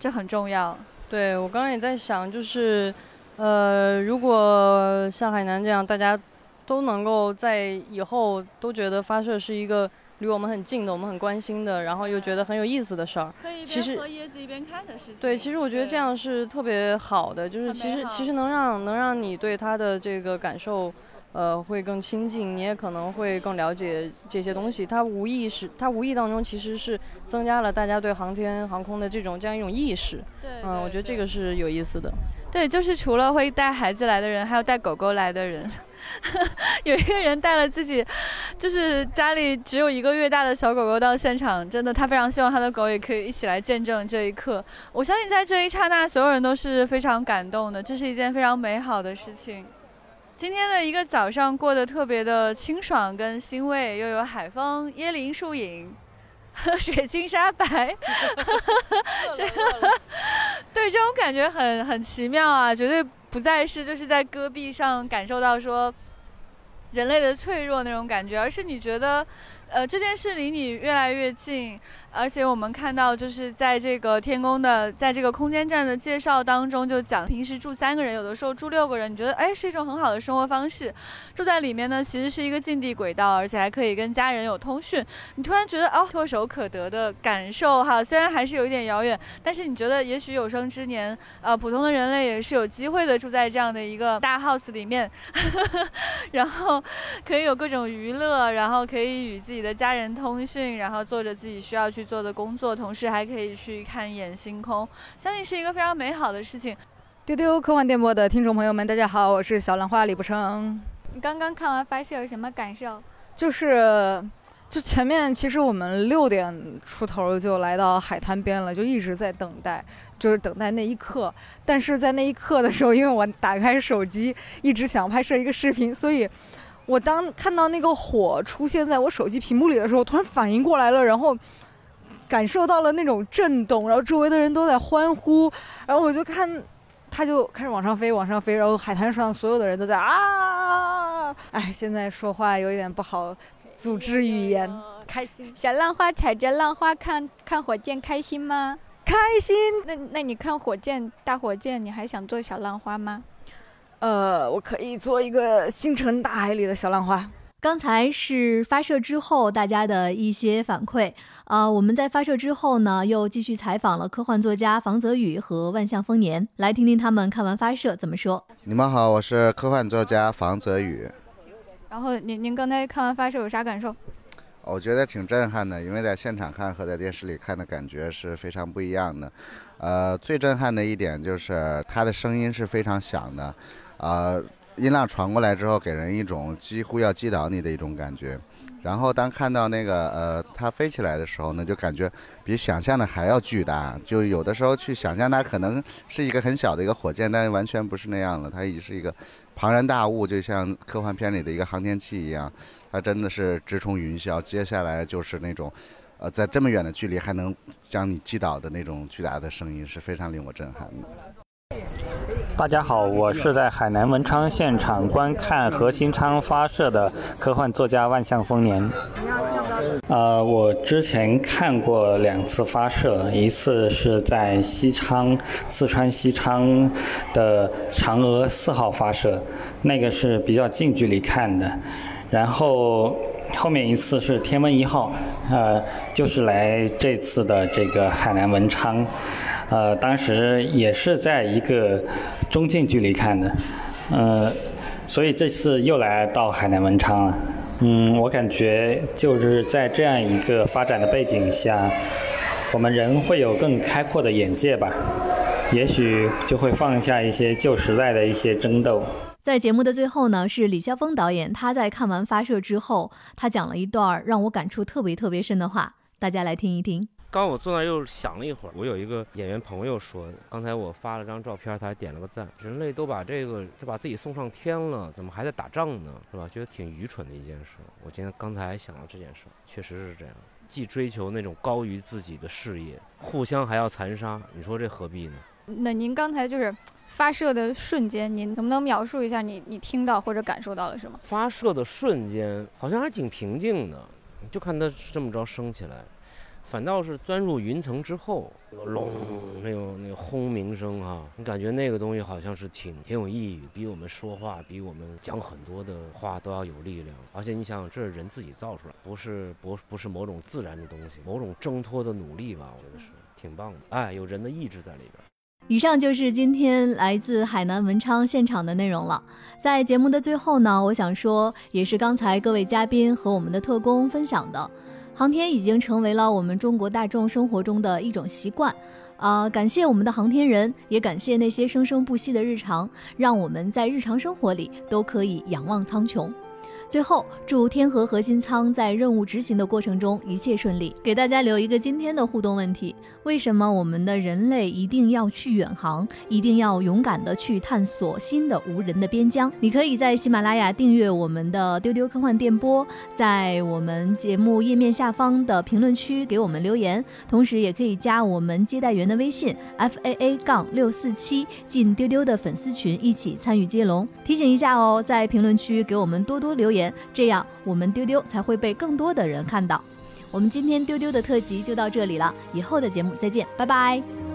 这很重要。对我刚刚也在想，就是呃，如果像海南这样，大家都能够在以后都觉得发射是一个。离我们很近的，我们很关心的，然后又觉得很有意思的事儿，可以一边喝椰子一边看的事情。对，其实我觉得这样是特别好的，就是其实其实能让能让你对他的这个感受，呃，会更亲近，你也可能会更了解这些东西。它无意识，它无意当中其实是增加了大家对航天航空的这种这样一种意识。对，嗯，我觉得这个是有意思的。对，就是除了会带孩子来的人，还有带狗狗来的人。有一个人带了自己，就是家里只有一个月大的小狗狗到现场，真的，他非常希望他的狗也可以一起来见证这一刻。我相信在这一刹那，所有人都是非常感动的，这是一件非常美好的事情。今天的一个早上过得特别的清爽跟欣慰，又有海风、椰林树影。水晶沙白，这个对这种感觉很很奇妙啊，绝对不再是就是在戈壁上感受到说人类的脆弱那种感觉，而是你觉得。呃，这件事离你越来越近，而且我们看到，就是在这个天宫的，在这个空间站的介绍当中，就讲平时住三个人，有的时候住六个人，你觉得哎是一种很好的生活方式。住在里面呢，其实是一个近地轨道，而且还可以跟家人有通讯。你突然觉得哦，唾手可得的感受哈，虽然还是有一点遥远，但是你觉得也许有生之年，呃，普通的人类也是有机会的住在这样的一个大 house 里面，然后可以有各种娱乐，然后可以与自己。的家人通讯，然后做着自己需要去做的工作，同时还可以去看一眼星空，相信是一个非常美好的事情。丢丢科幻电波的听众朋友们，大家好，我是小兰花李不成。你刚刚看完发射有什么感受？就是，就前面其实我们六点出头就来到海滩边了，就一直在等待，就是等待那一刻。但是在那一刻的时候，因为我打开手机，一直想拍摄一个视频，所以。我当看到那个火出现在我手机屏幕里的时候，突然反应过来了，然后感受到了那种震动，然后周围的人都在欢呼，然后我就看，它就开始往上飞，往上飞，然后海滩上所有的人都在啊！哎，现在说话有一点不好，组织语言，开心。小浪花踩着浪花看看火箭，开心吗？开心。那那你看火箭大火箭，你还想做小浪花吗？呃，我可以做一个星辰大海里的小浪花。刚才是发射之后大家的一些反馈，呃，我们在发射之后呢，又继续采访了科幻作家房泽宇和万象丰年，来听听他们看完发射怎么说。你们好，我是科幻作家房泽宇。然后您您刚才看完发射有啥感受？我觉得挺震撼的，因为在现场看和在电视里看的感觉是非常不一样的。呃，最震撼的一点就是它的声音是非常响的。呃，音浪传过来之后，给人一种几乎要击倒你的一种感觉。然后当看到那个呃它飞起来的时候呢，就感觉比想象的还要巨大。就有的时候去想象它可能是一个很小的一个火箭，但完全不是那样了，它已经是一个庞然大物，就像科幻片里的一个航天器一样。它真的是直冲云霄，接下来就是那种，呃，在这么远的距离还能将你击倒的那种巨大的声音，是非常令我震撼的。大家好，我是在海南文昌现场观看何新昌发射的科幻作家万象丰年。呃，我之前看过两次发射，一次是在西昌，四川西昌的嫦娥四号发射，那个是比较近距离看的。然后后面一次是天问一号，呃，就是来这次的这个海南文昌。呃，当时也是在一个中近距离看的，呃，所以这次又来到海南文昌了。嗯，我感觉就是在这样一个发展的背景下，我们人会有更开阔的眼界吧，也许就会放下一些旧时代的一些争斗。在节目的最后呢，是李霄峰导演，他在看完发射之后，他讲了一段让我感触特别特别深的话，大家来听一听。刚我坐那又想了一会儿，我有一个演员朋友说，刚才我发了张照片，他还点了个赞。人类都把这个，都把自己送上天了，怎么还在打仗呢？是吧？觉得挺愚蠢的一件事。我今天刚才想到这件事，确实是这样。既追求那种高于自己的事业，互相还要残杀，你说这何必呢？那您刚才就是发射的瞬间，您能不能描述一下你你听到或者感受到了什么？发射的瞬间好像还挺平静的，就看它这么着升起来。反倒是钻入云层之后，那个隆，那种那个轰鸣声啊，你感觉那个东西好像是挺挺有意义，比我们说话，比我们讲很多的话都要有力量。而且你想想，这是人自己造出来，不是不不是某种自然的东西，某种挣脱的努力吧？我觉得是挺棒的。哎，有人的意志在里边。以上就是今天来自海南文昌现场的内容了。在节目的最后呢，我想说，也是刚才各位嘉宾和我们的特工分享的。航天已经成为了我们中国大众生活中的一种习惯，啊，感谢我们的航天人，也感谢那些生生不息的日常，让我们在日常生活里都可以仰望苍穹。最后，祝天河核心舱在任务执行的过程中一切顺利。给大家留一个今天的互动问题：为什么我们的人类一定要去远航，一定要勇敢的去探索新的无人的边疆？你可以在喜马拉雅订阅我们的丢丢科幻电波，在我们节目页面下方的评论区给我们留言，同时也可以加我们接待员的微信 f a a 杠六四七，进丢丢的粉丝群，一起参与接龙。提醒一下哦，在评论区给我们多多留言这样，我们丢丢才会被更多的人看到。我们今天丢丢的特辑就到这里了，以后的节目再见，拜拜。